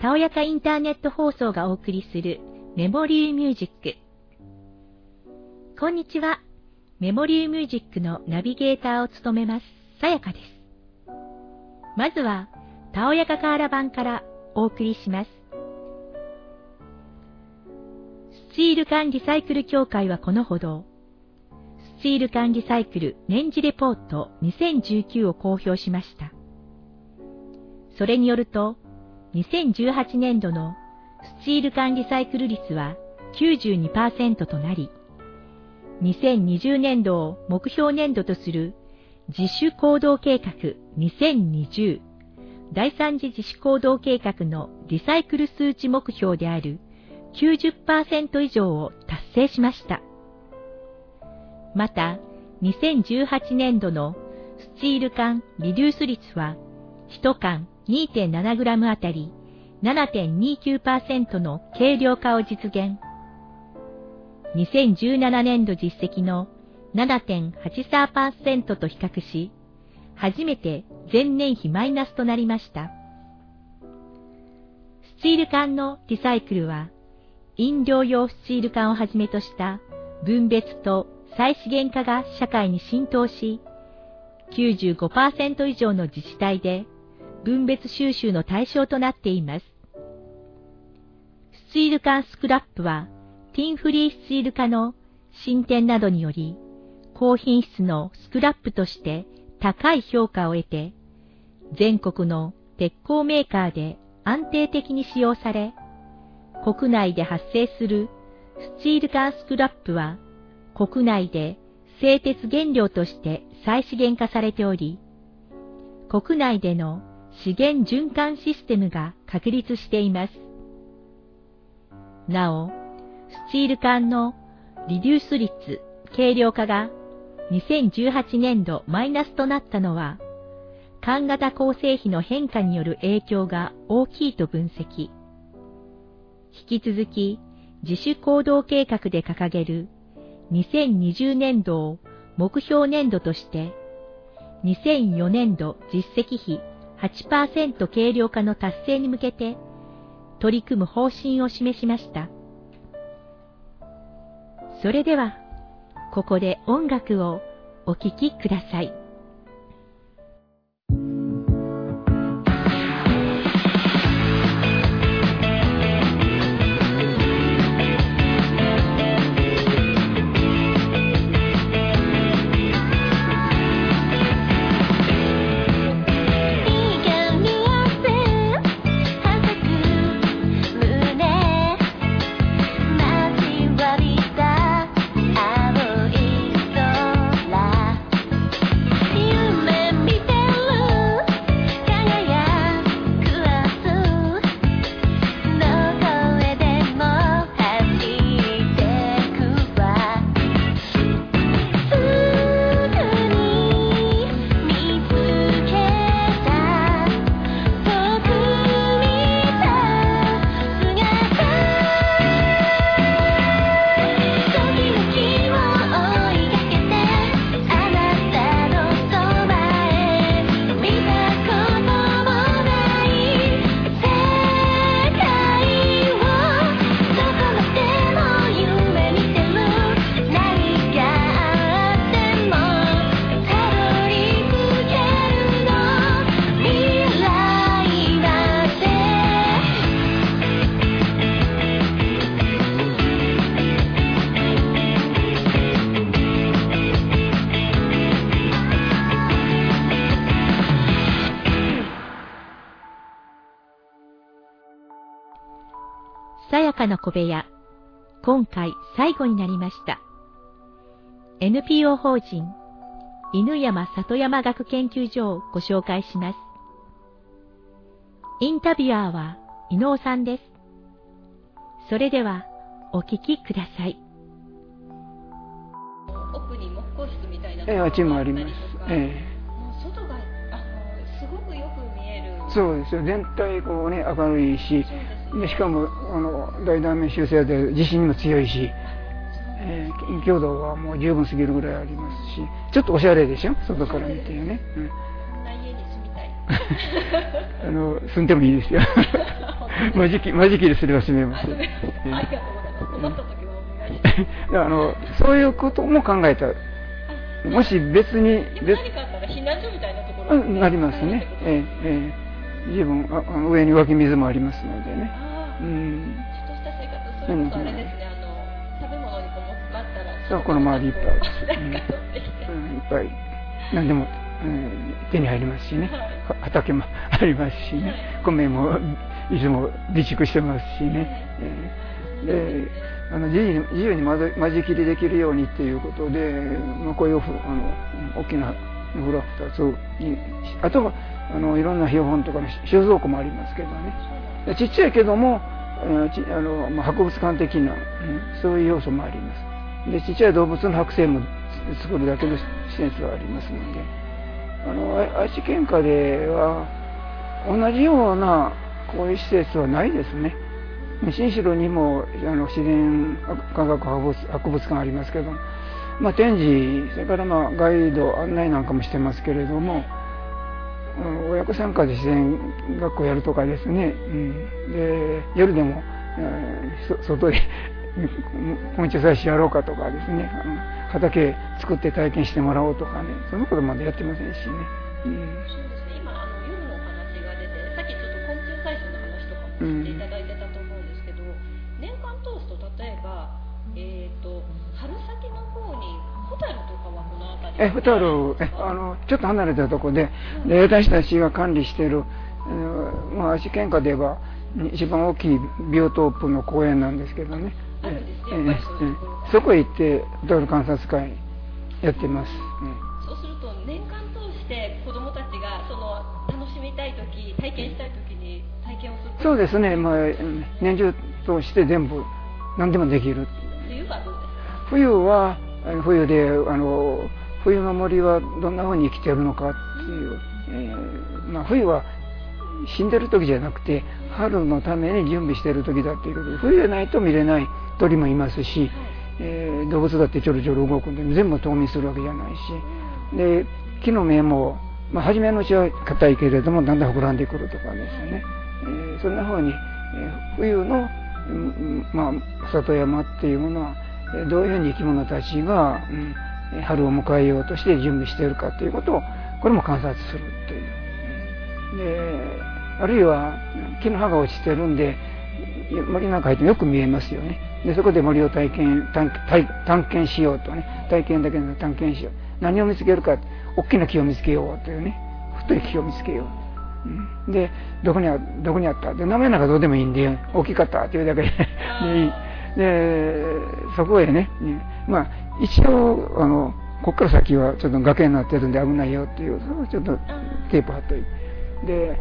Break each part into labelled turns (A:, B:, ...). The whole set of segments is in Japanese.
A: たおやかインターネット放送がお送りするメモリーミュージック。こんにちは。メモリーミュージックのナビゲーターを務めます、さやかです。まずは、たおやかカーラ版からお送りします。スチール缶リサイクル協会はこのほど、スチール缶リサイクル年次レポート2019を公表しました。それによると、2018年度のスチール缶リサイクル率は92%となり、2020年度を目標年度とする自主行動計画2020第三次自主行動計画のリサイクル数値目標である90%以上を達成しました。また、2018年度のスチール缶リデュース率は1缶 2.7g あたり7.29%の軽量化を実現。2017年度実績の7.83%と比較し、初めて前年比マイナスとなりました。スチール缶のリサイクルは、飲料用スチール缶をはじめとした分別と再資源化が社会に浸透し、95%以上の自治体で分別収集の対象となっています。スチール缶スクラップはティンフリースチール化の進展などにより、高品質のスクラップとして高い評価を得て、全国の鉄鋼メーカーで安定的に使用され、国内で発生するスチール缶スクラップは国内で製鉄原料として再資源化されており、国内での資源循環システムが確立しています。なお、スチール缶のリデュース率、軽量化が2018年度マイナスとなったのは、缶型構成比の変化による影響が大きいと分析。引き続き自主行動計画で掲げる2020年度を目標年度として、2004年度実績比8%軽量化の達成に向けて取り組む方針を示しました。それでは、ここで音楽をお聴きください。かな小部屋、今回最後になりました。NPO 法人、犬山里山学研究所をご紹介します。インタビュアーは伊能さんです。それでは、お聞きください。
B: 奥に木工室みたいな
C: ええ、あっちもあります。え
B: え。もう外があのすごくよく見える。
C: そうですよ。全体こうね明るいし、でしかもあの大断面修正で地震にも強いし、えー強度はもう十分すぎるぐらいありますしちょっとおしゃれでしょ？外から見てね、うん。あの住んでもいいですよ。間仕切間仕切りすれば住めます、
B: あ
C: のそういうことも考えた。もし別に別
B: 何かあったら避難所みたいなところ
C: うんなりますね、ええええ十分上に湧き水もありますのでね、うん、
B: ちょっとした生活。それこそあれですねあの食べ物に困ったら。
C: そうこの周りいっぱい うん。いっぱい。何でも、うん、手に入りますしね、畑も ありますしね、米もいつも備蓄してますしね、えーであの自由に自由に間仕切りできるようにっていうことで、まあ、こういうふあの大きなお風呂2つにあとはあのいろんな標本とかの収蔵庫もありますけどね。ちっちゃいけども、あのまあ、博物館的な、うんそういう要素もあります。でちっちゃい動物の剥製も作るだけの施設はありますので。あの愛知県下では同じようなこういう施設はないですね。新城にもあの自然科学博物博物館ありますけど、まあ、展示それからまあガイド案内なんかもしてますけれどもうん親子参加で自然学校やるとかですね、うん、で夜でも、えーそ外で 昆虫採取やろうかとかですね。あの畑作って体験してもらおうとかね。そんなことまでやってませんしね、うん。
B: そうですね。今あの夜のお話が出てさっきちょっと昆虫採取の話とかもしていただいてたとえ、ホタル、
C: え、あの、ちょっと離れたとこで、で私たちが管理している、えーまあ、愛知県下で言えば、一番大きいビオトープの公園なんですけどね。ええそこへ行って、ホタル観察会やってます。
B: そうすると年間通して子どもたちがその楽しみたい時体験したい時に体験をする
C: そうですね、まあ、うん年中通して全部、何でもできる。
B: 冬はどうですか？
C: 冬は、冬で、あの、冬の森はどんな風に生きてるのかっていう、えーまあ、冬は死んでる時じゃなくて、春のために準備してる時だっていうことで、冬じゃないと見れない鳥もいますし、えー動物だってちょろちょろ動くんで、全部冬眠するわけじゃないし、で、木の芽も、まあ、初めのうちは硬いけれども、だんだん膨らんでくるとかですね、えーそんな風に、え冬の、まあ、里山っていうものは、どういうふうに生き物たちが、うん春を迎えようとして準備しているかということを、これも観察するという。で、あるいは木の葉が落ちてるんで、森の中入ってもよく見えますよね。で、そこで森を体験、探検しようとね、体験だけの探検しよう。何を見つけるか、大きな木を見つけようというね、太い木を見つけよう。うんで、どこにあ、どこにあった？で、名前なんかどうでもいいんで、大きかったっていうだけで で。そこへ、ねまあ、一応、あの、こっから先はちょっと崖になってるんで危ないよっていう、ちょっとテープ貼っといて。で、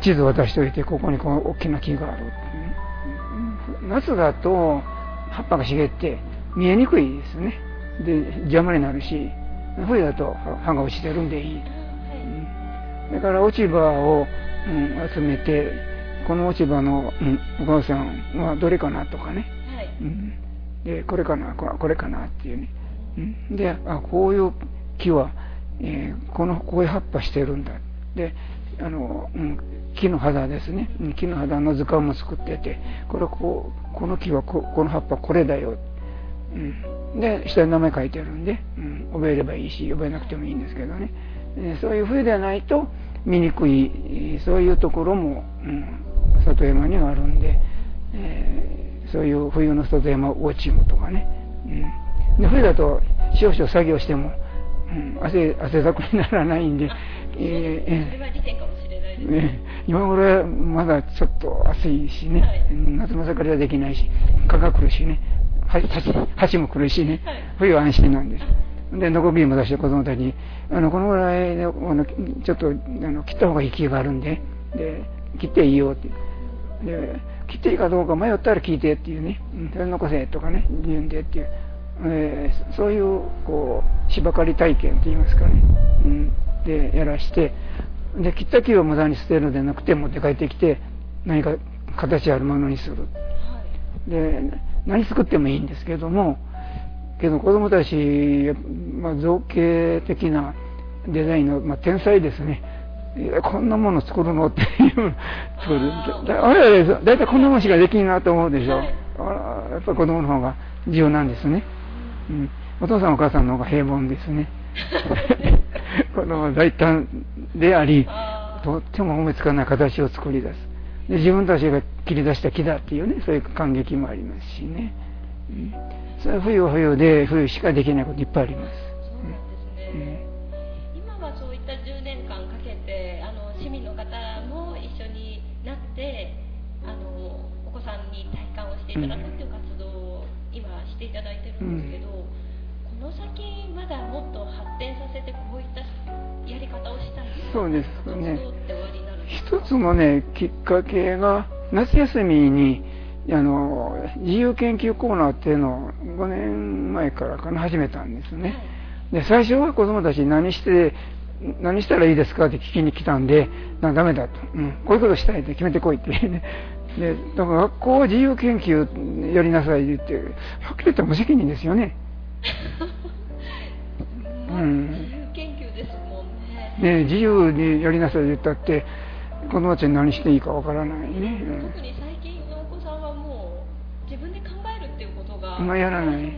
C: 地図渡しといて、ここにこの大きな木がある、夏だと葉っぱが茂って見えにくいですね。で、邪魔になるし、冬だと葉が落ちてるんでいい。だから落ち葉を、うん集めて、この落ち葉の、うんお母さんはどれかなとかね。
B: はい
C: うんで、これかな、これかなっていうね。うんで、あ、こういう木は、えーこの、こういう葉っぱしてるんだ。で、あの、うん、木の肌ですね。木の肌の図鑑も作ってて、これこう、この木はこ、この葉っぱこれだよ。うん、で、下に名前書いてあるんで、うん、覚えればいいし、覚えなくてもいいんですけどね。えそういう風ではないと見にくい、そういうところも、うん、里山にはあるんで、えーそういう冬の里山ウォッチングとかね。うん、で冬だと少々作業しても、うん、汗汗だくにならないんで、えー
B: それは利点かもしれないです
C: えーね、今頃はまだちょっと暑いしね、
B: はい。
C: うん夏の盛りはできないし、蚊が来るしね、は蜂蜂も来るしね、
B: はい。
C: 冬は安心なんです。で、ノコビーも出して子供たちに、あの、このぐらいで、あの、ちょっと、あの、切った方がいい木があるんで、で、切っていいよって。で、切っていいかどうか迷ったら聞いてっていうね、うん、それ残せとかね、言うんでっていう、えーそういう、こう、芝刈り体験って言いますかね、うん、で、やらして、で、切った木を無駄に捨てるのではなくて、持って帰ってきて、何か形あるものにする。で、何作ってもいいんですけども、けど子供たち、まあ、造形的なデザインの、まあ、天才ですね。こんなもの作るの？っていう作る。あれだいたいこんなものしかできんなと思うでしょ。あやっぱり子供の方が重要なんですね。うん、お父さんお母さんの方が平凡ですね。子供は大胆であり、とっても思いつかない形を作り出す。で自分たちが切り出した木だっていうね、そういう感激もありますしね。うん、それは冬は冬で、冬しかできないこといっぱいあります。
B: いただくっていう活動を今していただいてるん。ですけど、この先まだもっと発展させてこういったやり方をしたい
C: そうですね。一つのねきっかけが夏休みにあの自由研究コーナーっていうのを5年前からかな始めたんですね、で最初は子供たちに何して何したらいいですかって聞きに来たんで、ダメだと、うん、こういうことしたいって決めてこいって。ね、でだから学校は自由研究やりなさいって言ってはっきり言ったら無責任ですよね。
B: うん、自由研究ですもんね。
C: ね自由にやりなさいって言ったって子供たちに何していいかわからないね。
B: 特に最近のお子さんはもう自分で考えるっていうことが
C: まあやらない。難
B: し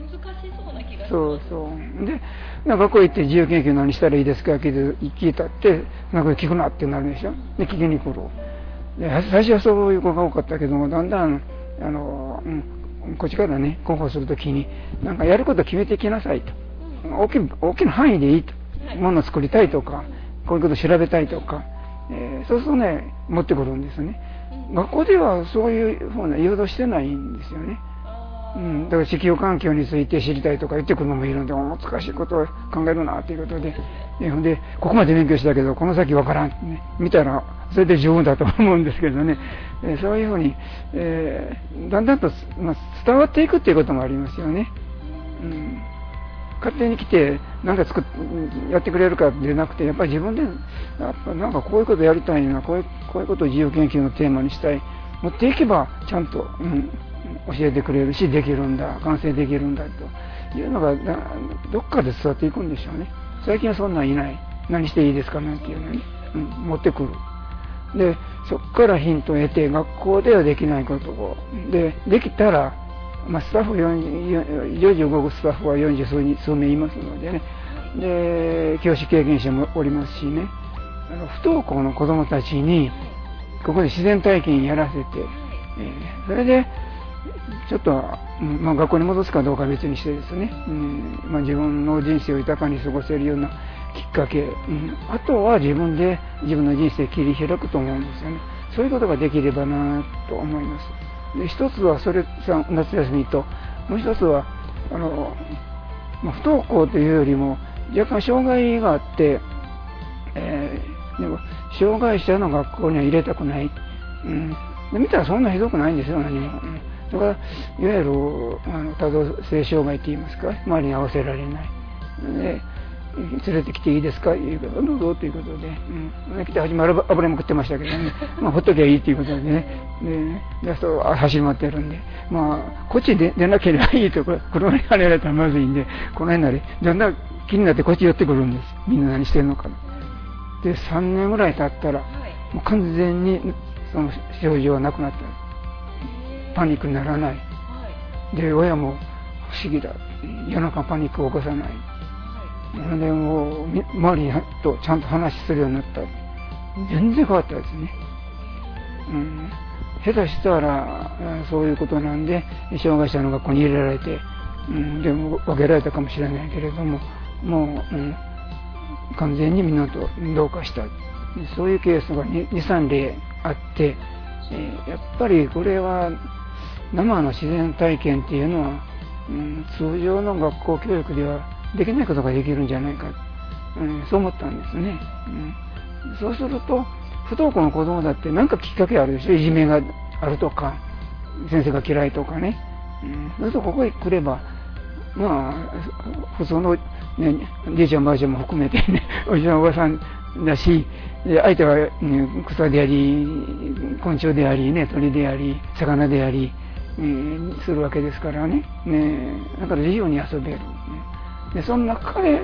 B: そうな気が
C: そうそうで学校行って自由研究何したらいいですか聞いたってなんか聞くなってなるでしょで聞きに来る。で最初はそういう子が多かったけどもだんだんあの、うん、こっちからね広報するときになんかやること決めてきなさいと。大き大きな範囲でいいと。ものを作りたいとかこういうこと調べたいとか、えー、そうするとね持ってくるんですね。学校ではそういうふうな誘導してないんですよねうん、だから地球環境について知りたいとか言ってくるのもいるんで難しいことを考えるなということで、えほんでここまで勉強したけどこの先わからん。ね。見たらそれで十分だと思うんですけどね、えそういうふうに、えー、だんだんと、まあ、伝わっていくっていうこともありますよね。うん。勝手に来て何か作っやってくれるかでなくてやっぱり自分でやっぱなんかこういうことやりたいなこういうこういうことを自由研究のテーマにしたい。持っていけばちゃんと、うん、教えてくれるしできるんだ完成できるんだというのがどっかで伝わっていくんでしょうね。最近はそんなんいない。何していいですかなんていうのに、うん、持ってくる。でそこからヒントを得て学校ではできないことを。でできたら、まあ、スタッフ常時動くスタッフは40数数名いますのでね。で教師経験者もおりますしね。あの不登校の子どもたちにここで自然体験やらせて、えー、それでちょっと、まあ、学校に戻すかどうか別にしてですね、うん。まあ、自分の人生を豊かに過ごせるようなきっかけ、うん、あとは自分で自分の人生切り開くと思うんですよね。そういうことができればなと思います。で一つはそれ夏休みともう一つはあの、まあ、不登校というよりも若干障害があって、えー、でも障害者の学校には入れたくない、うん、で見たらそんなひどくないんですよ何も、うん。だからいわゆるあの多動性障害といいますか周りに合わせられない。で連れてきていいですかいうことどうぞということで、うん、来て始まる油も食ってましたけどね、まあ、ほっときゃいいということでね。ででそう走り回ってるんで、まあ、こっちで出なければいいと車に跳ねられたらまずいんでこの辺なりだんだん気になってこっち寄ってくるんです。みんな何してるのか。で3年ぐらい経ったらもう完全にその症状はなくなったパニックにならない、で親も不思議だ。夜中パニックを起こさない、はい、でもう周りとちゃんと話するようになった。全然変わったですね、うん、下手したらそういうことなんで障害者の学校に入れられて、うん、でも分けられたかもしれないけれどももう、うん、完全にみんなと同化した。そういうケースが23例あって、えー、やっぱりこれは生の自然体験っていうのは、うん、通常の学校教育ではできないことができるんじゃないか、うん、そう思ったんですね、うん、そうすると不登校の子供だって何かきっかけあるでしょ？いじめがあるとか先生が嫌いとかね、うん、そうするとここへ来ればまあ普通の、ね、じいちゃんばあちゃんも含めてね おじさんおばさんだし相手は、ね、草であり昆虫であり、ね、鳥であり魚でありえー、するわけですからね。ねだから自由に遊べる、ね、でそんな彼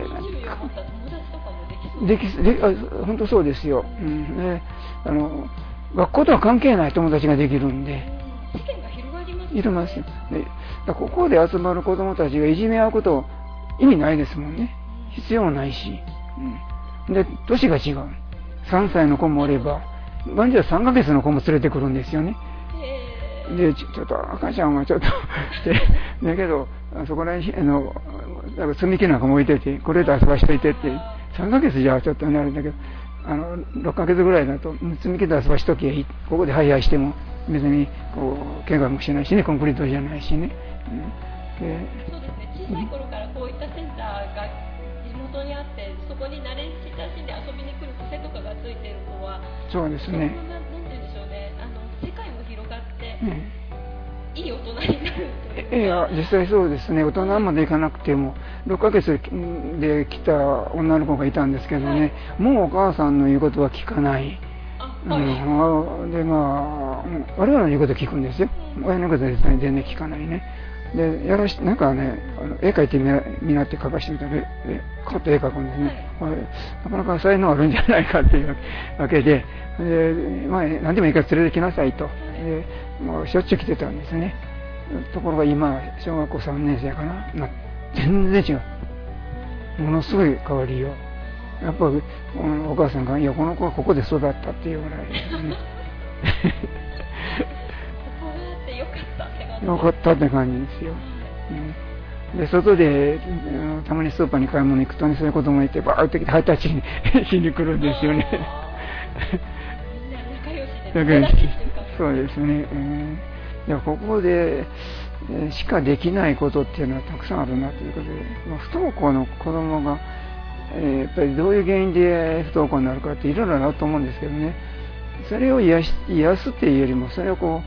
C: できであ本当そうですよ、うん。ね、あの学校とは関係ない友達ができるんで。
B: い
C: るますでここで集まる子供たちがいじめ合うこと意味ないですもんね。必要ないし、うん、で年が違う。3歳の子もおれば場合には3ヶ月の子も連れてくるんですよねでちょっと赤ちゃんはちょっと だけどそこら辺あのだから積み木なんかも置いててこれで遊ばしといてって3ヶ月じゃちょっとねあれだけどあの6ヶ月ぐらいだと積み木で遊ばしときここでハイハイしても別にこう怪我もしないしねコンクリートじゃないしね、
B: うん、でそうですね。小さい頃からこういったセンターが地元にあってそこに慣れ親しんで遊びに来る癖とかがついてる子は
C: そうですね
B: いい大人になるいや
C: 実際そうですね。大人までいかなくても6ヶ月で来た女の子がいたんですけどね、はい、もうお母さんの言うことは聞かない、はい、うん、でまあ我々の言うこと聞くんですよ、親のことは全然聞かないね。でやらしなんかね絵描いてみなみなって描かしてみたらえカッと絵描くんですね、はい、なかなか才能あるんじゃないかっていうわけで。で、まあ、何でもいいから連れてきなさいと。でもうしょっちゅう来てたんですね。ところが今小学校3年生かな。な全然違う。ものすごい変わりよう。やっぱりお母さんが「いやこの子はここで育った」っていうぐらいですね。よかったって感じですよ、うん、で外でたまにスーパーに買い物行くとねそういう子供いてバーッと来てハイタッチに しに来るんですよね。
B: だけど
C: そうですね、うんいやここでしかできないことっていうのはたくさんあるなということで、まあ、不登校の子供が、えー、やっぱりどういう原因で不登校になるかっていろいろあると思うんですけどね。それを癒し癒すっていうよりもそれをこ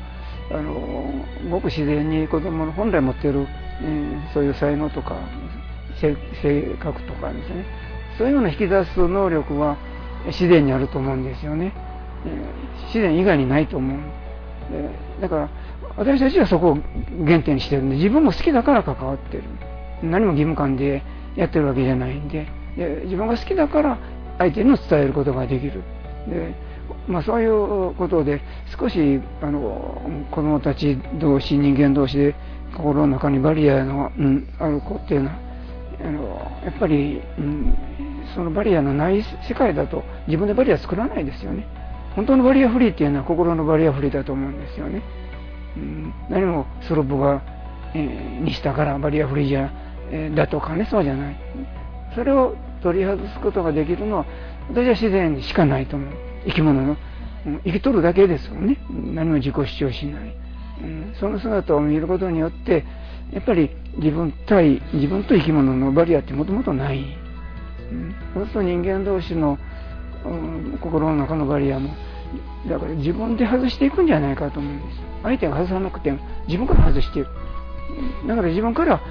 C: うあのごく自然に子供の本来持ってる、えー、そういう才能とか性格とかですね。そういうような引き出す能力は自然にあると思うんですよね、えー、自然以外にないと思う。だから私たちはそこを原点にしてるんで自分も好きだから関わってる。何も義務感でやってるわけじゃないんで。で自分が好きだから相手にも伝えることができる。で、まあ、そういうことで少しあの子供たち同士人間同士で心の中にバリアの、うん、ある子っていうのはあのやっぱり、うん、そのバリアのない世界だと自分でバリア作らないですよね。本当のバリアフリーっていうのは心のバリアフリーだと思うんですよね。うん、何もスロープが、えー、にしたからバリアフリーじゃ、えー、だとかねそうじゃない。それを取り外すことができるのは私は自然にしかないと思う。生き物の、うん、生きとるだけですよね。何も自己主張しない、うん、その姿を見ることによってやっぱり自分対自分と生き物のバリアってもともとない、うん、そうすると人間同士の、うん、心の中のバリアも。だから自分で外していくんじゃないかと思うんです。相手が外さなくても自分から外しているだから自分から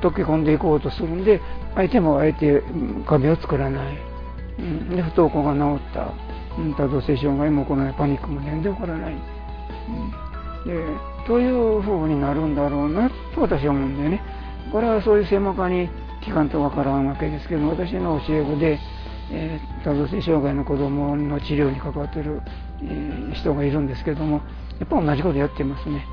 C: 溶け込んでいこうとするんで相手もあえて壁を作らない、うん、で不登校が治った、うん、多動性障害もこらないパニックも全然起こらない、うん、でというふうになるんだろうなと私は思うんでね。これはそういう専門家に聞かんとわからんわけですけど私の教え子でえ、多動性障害の子どもの治療に関わってる、えー、人がいるんですけどもやっぱ同じことやってますね。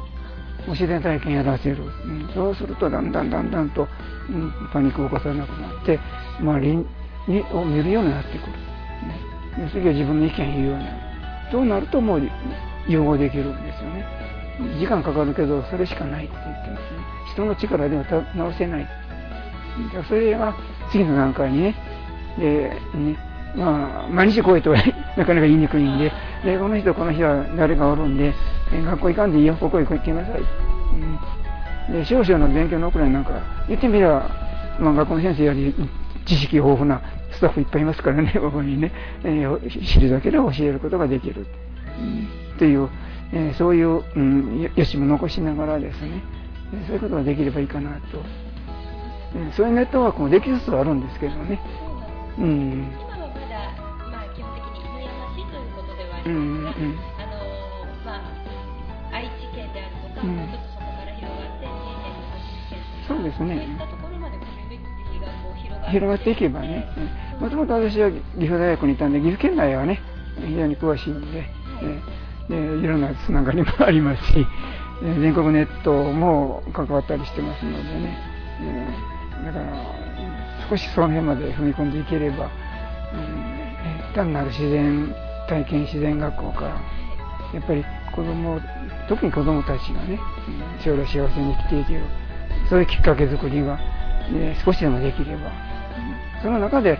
C: 自然体験やらせる、うん、そうするとだんだんだんだんと、うん、パニックを起こさなくなって周りにを見るようになってくる、ね、次は自分の意見言うようになる。そうなるともう融合できるんですよね。時間かかるけどそれしかないって言ってますね。人の力では直せない。それが次の段階にねで、ね、まあ、毎日来いとは なかなか言いにくいんで、で、この人、この日は誰がおるんで、学校行かんでいいよ、ここへ行きなさい。うん、で、少々の勉強の遅れなんか、言ってみれば、まあ、学校の先生より知識豊富なスタッフいっぱいいますからね、ここにね、えー、知るだけで教えることができる。うん、という、えー、そういう、うん、よしも残しながらですね、そういうことができればいいかなと。そういうネットワークもできつつあるんですけどね。
B: うん、今はまだ、まあ、基本的に犬山市ということではありますが、うんうん、あのまあ、愛知県であるとか、うん、もうちょっとそこから広がって県とかそう
C: ですね
B: そういったところまでこうがこう広がって
C: 広がっていけばねもともと私は岐阜大学にいたんで岐阜県内はね非常に詳しいんで、はい、ね、いろんなつながりもありますし全国ネットも関わったりしてますのでね、え、だから少しその辺まで踏み込んでいければ、うん単なる自然体験自然学校から、やっぱり子供、特に子供たちがね、うん将来幸せに生きていける、そういうきっかけ作りが、ね少しでもできれば、その中で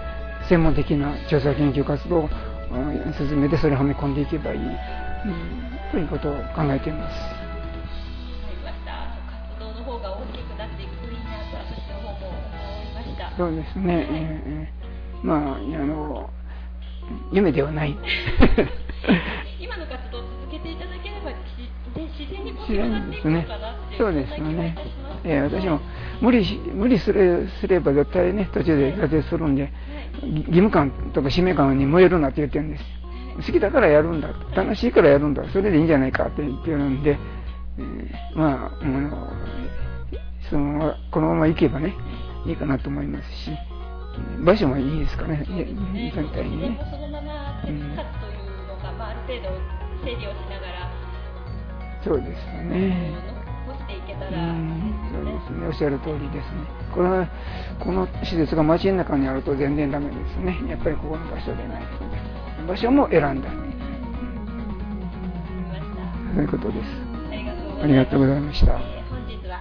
C: 専門的な調査研究活動を進めてそれをはめ込んでいけばいい、うんということを考えています。そうですね、えーえーまあ、あの、夢ではない。
B: 今の活動を続けていただければ自然自然にこう
C: 自
B: 広がっていくの
C: 然ですね
B: かなってい。
C: そうですよね。えー私も無理し無理すれすれば絶対ね、途中で挫折するんで、ぎ義務感とか使命感に燃えるなって言ってるんです。好きだからやるんだ。楽しいからやるんだ。それでいいんじゃないかって言ってるんで、えーまあ、あの、その、このまま行けばね、いいかなと思いますし、場所もいいですかね、
B: そうですね
C: 全体にね。
B: そのまま手つかずというのが、まあ、ある程度整理をしながら
C: そうですよね。
B: 残していけた
C: う
B: ら
C: んそう
B: で
C: ですすね、おっしゃる通りですね。これは、この施設が街の中にあると全然ダメですね。やっぱりここの場所でないと。場所も選んだ。
B: わかりました
C: そういうことです。
B: ありがとうございま
C: した。
B: えー本日は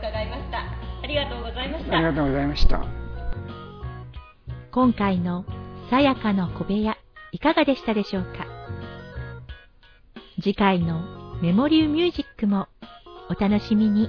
B: 伺いましたありがとうございました
C: ありがとうございました。
A: 今回のさやかの小部屋いかがでしたでしょうか？次回のメモリーミュージックもお楽しみに。